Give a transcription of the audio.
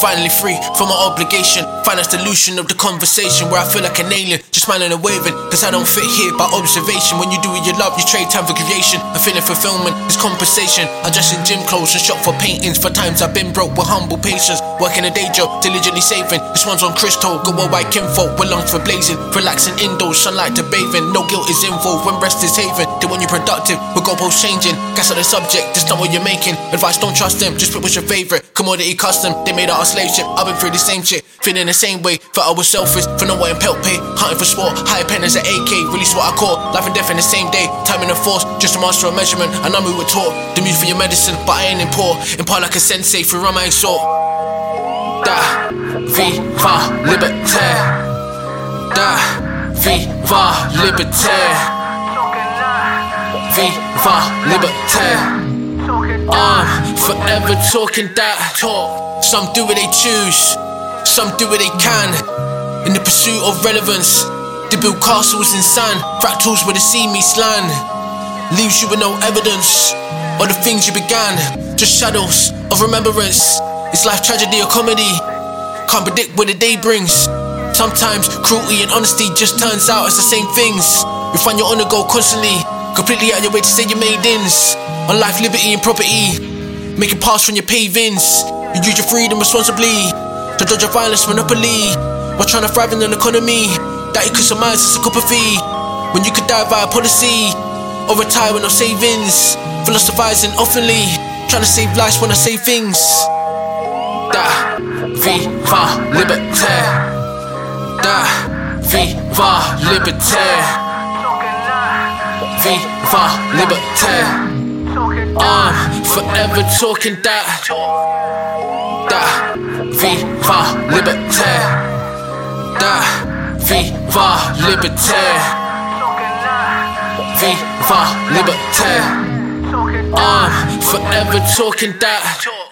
Finally free from my obligation. Find a solution of the conversation where I feel like an alien, just smiling and waving. Cause I don't fit here by observation. When you do what you love, you trade time for creation. I'm feeling fulfillment, this compensation. I dress in gym clothes and shop for paintings. For times I've been broke with humble patience. Working a day job, diligently saving. This one's on crystal, go away kinfolk lungs for blazing. Relaxing indoors, sunlight to bathing. No guilt is involved when rest is haven. They want you productive, but goalposts changing. Gas on the subject, that's not what you're making. Advice, don't trust them, just pick what's your favorite. Commodity custom, they made out a slave ship. I've been through the same shit, feeling the same way. Thought I was selfish for no one pelt pay. Hunting for sport, higher pen as an AK. Release what I caught, life and death in the same day. Time in the force, just a master of measurement. I know we were taught the muse for your medicine, but I ain't in poor. In part like a sensei, through rum I. Da, viva, liberté. Da, viva, liberté. Viva, liberté. I'm forever talking that talk. Some do what they choose, some do what they can. In the pursuit of relevance, they build castles in sand, fractals where the sea meets land. Leaves you with no evidence of the things you began, just shadows of remembrance. Is life tragedy or comedy? Can't predict what the day brings. Sometimes cruelty and honesty just turns out as the same things. You find you're on the go constantly, completely out your way to say you made ins. On life, liberty, and property. Make it pass from your pavings. You use your freedom responsibly. To judge your violence monopoly. While trying to thrive in an economy that you could surmise as a cup of fee. When you could die via policy. Or retire with no savings. Philosophizing oftenly. Trying to save lives when I say things. Da, viva, liberté. Da, viva, liberté. Viva, liberté. I'm forever talking that. Da, viva, liberté. Da, viva, liberté. Viva, liberté. I'm forever talking that.